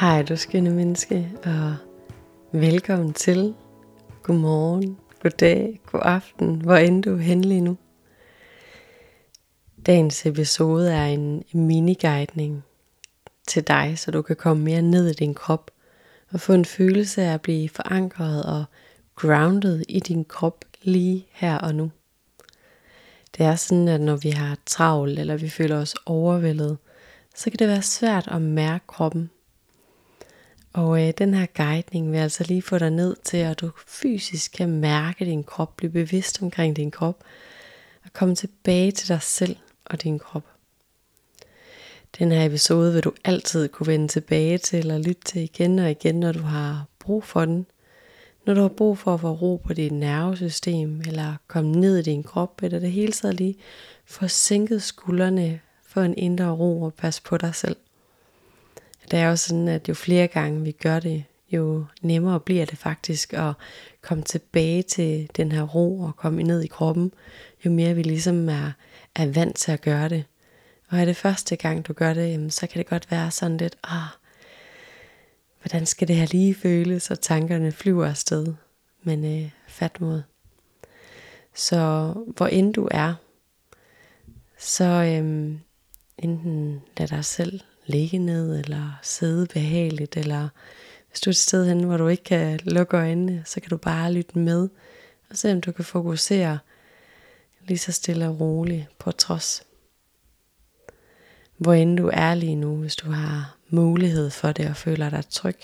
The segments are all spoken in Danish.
Hej du skønne menneske, og velkommen til. Godmorgen, goddag, god aften, hvor end du er hen lige nu. Dagens episode er en miniguidning til dig, så du kan komme mere ned i din krop og få en følelse af at blive forankret og grounded i din krop lige her og nu. Det er sådan, at når vi har travlt eller vi føler os overvældet, så kan det være svært at mærke kroppen og øh, den her guidning vil altså lige få dig ned til, at du fysisk kan mærke din krop, blive bevidst omkring din krop, og komme tilbage til dig selv og din krop. Den her episode vil du altid kunne vende tilbage til og lytte til igen og igen, når du har brug for den. Når du har brug for at få ro på dit nervesystem, eller komme ned i din krop, eller det hele taget lige få sænket skuldrene, få en indre ro og passe på dig selv. Det er jo sådan, at jo flere gange vi gør det, jo nemmere bliver det faktisk at komme tilbage til den her ro og komme ned i kroppen, jo mere vi ligesom er, er vant til at gøre det. Og er det første gang du gør det, jamen, så kan det godt være sådan lidt, ah, hvordan skal det her lige føles, og tankerne flyver afsted. Men øh, fat mod. Så hvor end du er, så øhm, enten lad dig selv ligge ned, eller sidde behageligt, eller hvis du er et sted hen, hvor du ikke kan lukke øjnene, så kan du bare lytte med, og se om du kan fokusere lige så stille og roligt på trods. Hvor end du er lige nu, hvis du har mulighed for det og føler dig tryg,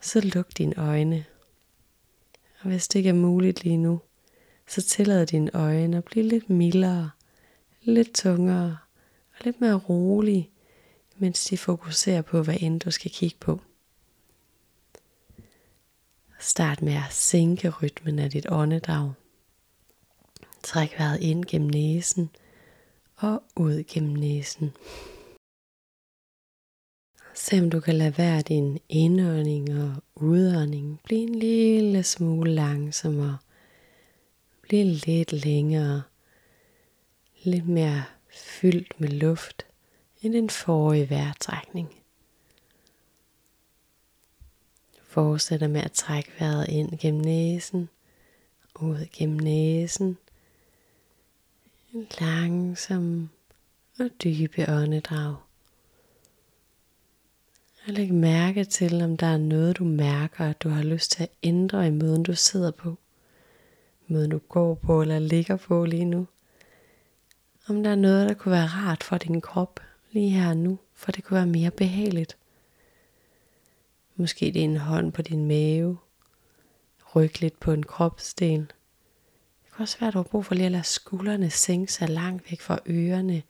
så luk dine øjne. Og hvis det ikke er muligt lige nu, så tillad dine øjne at blive lidt mildere, lidt tungere og lidt mere rolig mens de fokuserer på, hvad end du skal kigge på. Start med at sænke rytmen af dit åndedrag. Træk vejret ind gennem næsen og ud gennem næsen. Se om du kan lade være din indånding og udånding blive en lille smule langsommere. Blive lidt længere. Lidt mere fyldt med luft end den forrige vejrtrækning. Fortsætter med at trække vejret ind gennem næsen, ud gennem næsen. En langsom og dybe åndedrag. Og læg mærke til, om der er noget, du mærker, at du har lyst til at ændre i måden, du sidder på. Måden, du går på eller ligger på lige nu. Om der er noget, der kunne være rart for din krop lige her nu, for det kunne være mere behageligt. Måske det er en hånd på din mave, ryk lidt på en kropsdel. Det kan også være, at du har brug for lige at lade skuldrene sænke sig langt væk fra ørerne,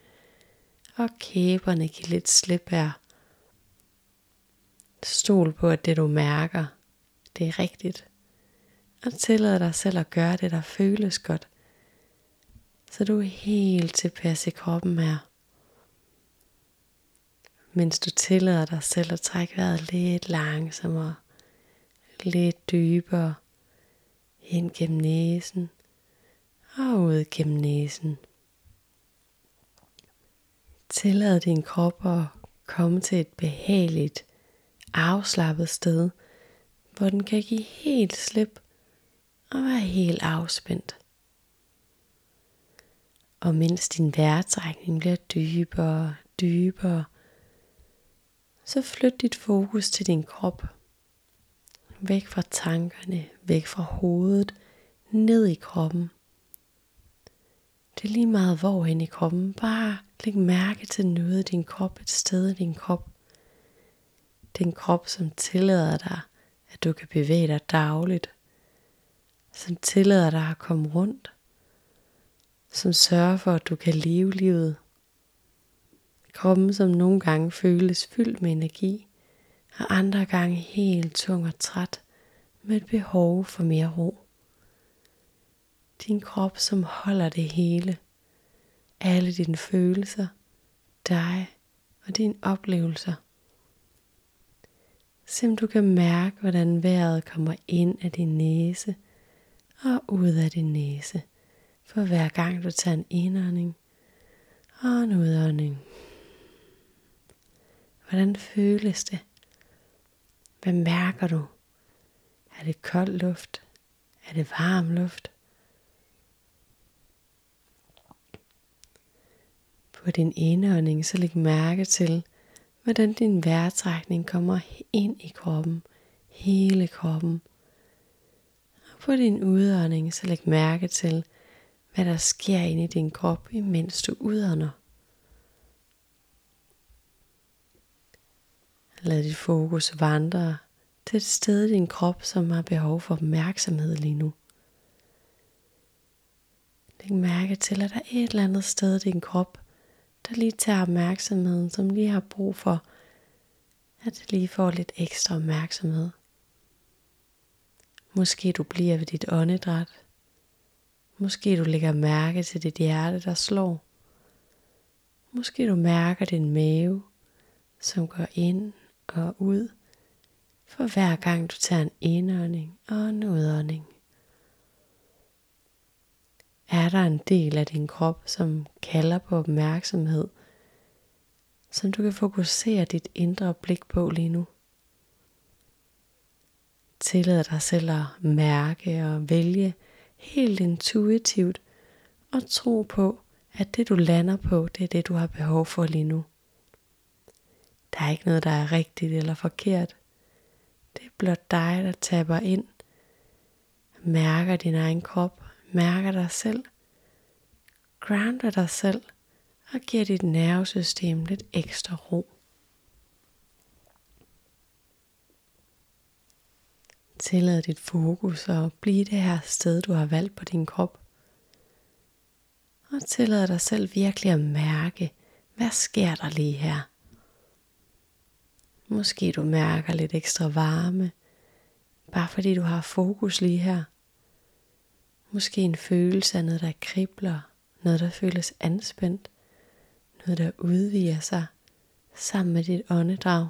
og kæberne give lidt slip her. Stol på, at det du mærker, det er rigtigt. Og tillad dig selv at gøre det, der føles godt. Så du er helt tilpas i kroppen her mens du tillader dig selv at trække vejret lidt langsommere, lidt dybere ind gennem næsen og ud gennem næsen. Tillad din krop at komme til et behageligt, afslappet sted, hvor den kan give helt slip og være helt afspændt. Og mens din vejrtrækning bliver dybere og dybere, så flyt dit fokus til din krop. Væk fra tankerne, væk fra hovedet, ned i kroppen. Det er lige meget hvorhen i kroppen. Bare læg mærke til noget i din krop, et sted i din krop. Den krop, som tillader dig, at du kan bevæge dig dagligt. Som tillader dig at komme rundt. Som sørger for, at du kan leve livet Kroppen, som nogle gange føles fyldt med energi, og andre gange helt tung og træt med et behov for mere ro. Din krop, som holder det hele. Alle dine følelser, dig og dine oplevelser. Sim du kan mærke, hvordan vejret kommer ind af din næse og ud af din næse, for hver gang du tager en indånding og en udånding. Hvordan føles det? Hvad mærker du? Er det kold luft? Er det varm luft? På din indånding så læg mærke til, hvordan din vejrtrækning kommer ind i kroppen, hele kroppen. Og på din udånding så læg mærke til, hvad der sker inde i din krop, imens du udånder. Lad dit fokus vandre til et sted i din krop, som har behov for opmærksomhed lige nu. Læg mærke til, at der er et eller andet sted i din krop, der lige tager opmærksomheden, som lige har brug for, at det lige får lidt ekstra opmærksomhed. Måske du bliver ved dit åndedræt. Måske du lægger mærke til dit hjerte, der slår. Måske du mærker din mave, som går ind og ud, for hver gang du tager en indånding og en udånding. Er der en del af din krop, som kalder på opmærksomhed, som du kan fokusere dit indre blik på lige nu? Tillad dig selv at mærke og vælge helt intuitivt og tro på, at det du lander på, det er det du har behov for lige nu. Der er ikke noget, der er rigtigt eller forkert. Det er blot dig, der tapper ind, mærker din egen krop, mærker dig selv, grounder dig selv og giver dit nervesystem lidt ekstra ro. Tillad dit fokus at blive det her sted, du har valgt på din krop. Og tillad dig selv virkelig at mærke, hvad sker der lige her? Måske du mærker lidt ekstra varme, bare fordi du har fokus lige her. Måske en følelse af noget, der kribler, noget, der føles anspændt, noget, der udviger sig sammen med dit åndedrag.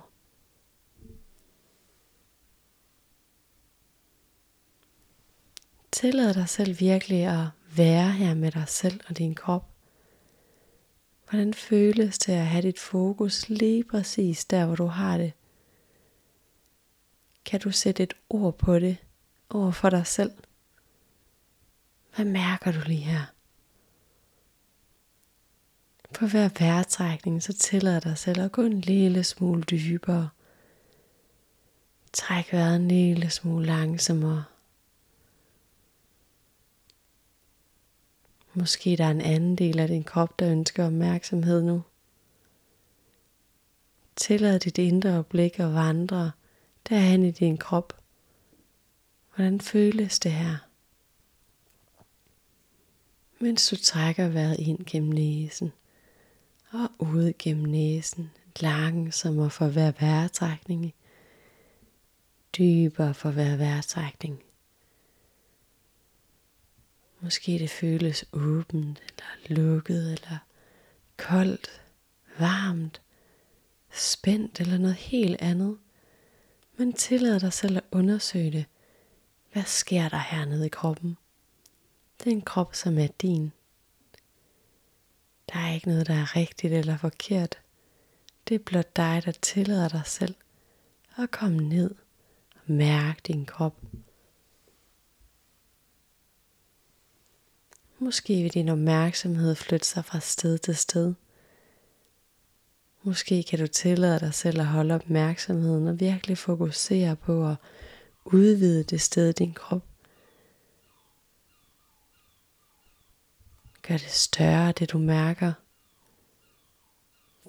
Tillad dig selv virkelig at være her med dig selv og din krop. Hvordan føles det at have dit fokus lige præcis der, hvor du har det? Kan du sætte et ord på det over for dig selv? Hvad mærker du lige her? På hver vejrtrækning, så tillader dig selv at gå en lille smule dybere. Træk vejret en lille smule langsommere. Måske der er en anden del af din krop, der ønsker opmærksomhed nu. Tillad dit indre blik at vandre derhen i din krop. Hvordan føles det her? Mens du trækker vejret ind gennem næsen og ud gennem næsen, langsommere for hver vejrtrækning, dybere for hver vejrtrækning. Måske det føles åbent, eller lukket, eller koldt, varmt, spændt eller noget helt andet. Men tillad dig selv at undersøge det. Hvad sker der hernede i kroppen? Det er en krop, som er din. Der er ikke noget, der er rigtigt eller forkert. Det er blot dig, der tillader dig selv at komme ned og mærke din krop. Måske vil din opmærksomhed flytte sig fra sted til sted. Måske kan du tillade dig selv at holde opmærksomheden og virkelig fokusere på at udvide det sted i din krop. Gør det større, det du mærker.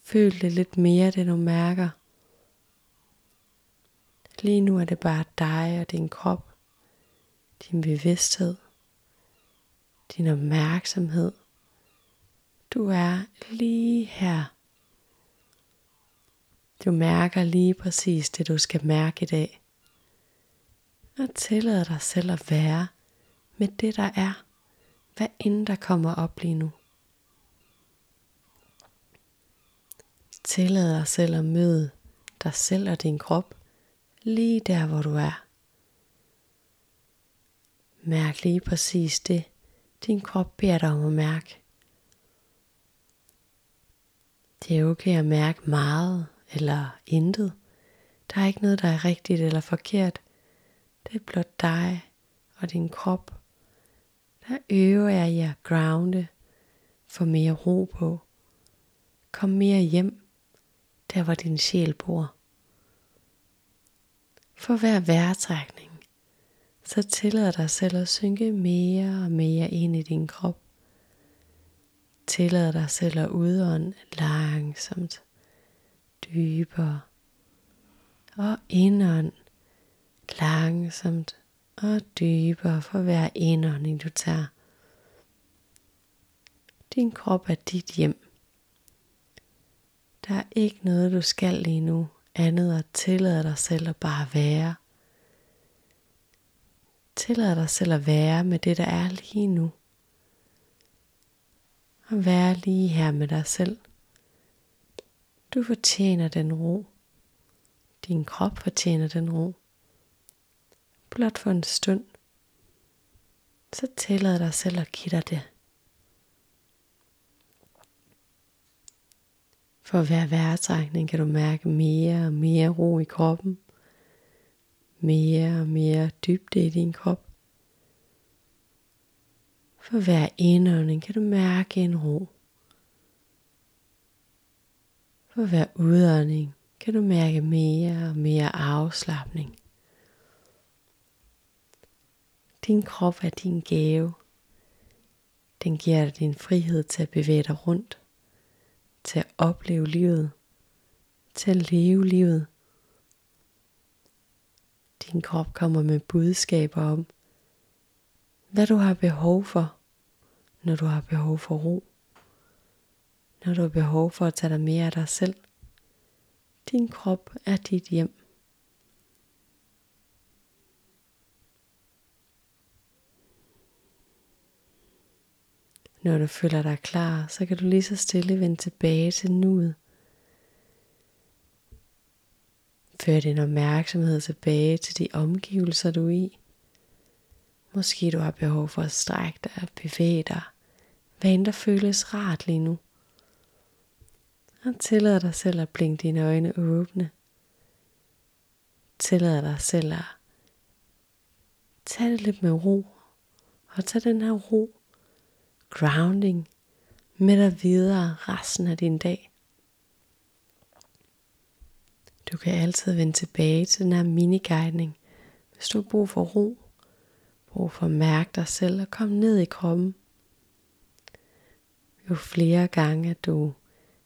Føl det lidt mere, det du mærker. Lige nu er det bare dig og din krop, din bevidsthed, din opmærksomhed. Du er lige her. Du mærker lige præcis det, du skal mærke i dag. Og tillader dig selv at være med det, der er, hvad end der kommer op lige nu. Tillad dig selv at møde dig selv og din krop lige der, hvor du er. Mærk lige præcis det, din krop beder dig om at mærke. Det er okay at mærke meget eller intet. Der er ikke noget, der er rigtigt eller forkert. Det er blot dig og din krop. Der øver jeg jer at grounde, få mere ro på. Kom mere hjem, der hvor din sjæl bor. For hver vejrtrækning, så tillad dig selv at synke mere og mere ind i din krop. Tillad dig selv at udånde langsomt, dybere og indånd langsomt og dybere for hver indånding du tager. Din krop er dit hjem. Der er ikke noget du skal lige nu, andet at tillade dig selv at bare være. Tillad dig selv at være med det der er lige nu. Og være lige her med dig selv. Du fortjener den ro. Din krop fortjener den ro. Blot for en stund. Så tillad dig selv at give dig det. For hver vejrtrækning kan du mærke mere og mere ro i kroppen. Mere og mere dybde i din krop. For hver indånding kan du mærke en ro. For hver udånding kan du mærke mere og mere afslappning. Din krop er din gave. Den giver dig din frihed til at bevæge dig rundt, til at opleve livet, til at leve livet. Din krop kommer med budskaber om, hvad du har behov for, når du har behov for ro, når du har behov for at tage dig mere af dig selv. Din krop er dit hjem. Når du føler dig klar, så kan du lige så stille vende tilbage til nuet. Før din opmærksomhed tilbage til de omgivelser, du er i. Måske du har behov for at strække dig og bevæge dig. Hvad end der føles rart lige nu. Og tillad dig selv at blinke dine øjne åbne. Tillad dig selv at tage det lidt med ro. Og tage den her ro, grounding, med dig videre resten af din dag. Du kan altid vende tilbage til den her mini-guidning, hvis du har brug for ro, brug for at mærke dig selv og komme ned i kroppen. Jo flere gange at du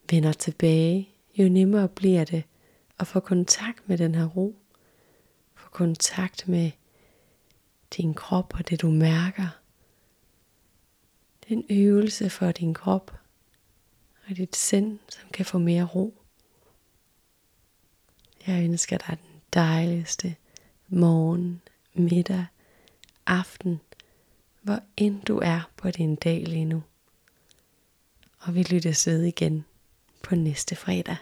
vender tilbage, jo nemmere bliver det at få kontakt med den her ro. Få kontakt med din krop og det du mærker. Det er en øvelse for din krop og dit sind, som kan få mere ro. Jeg ønsker dig den dejligste morgen, middag, aften, hvor end du er på din dag lige nu. Og vi lyttes ved igen på næste fredag.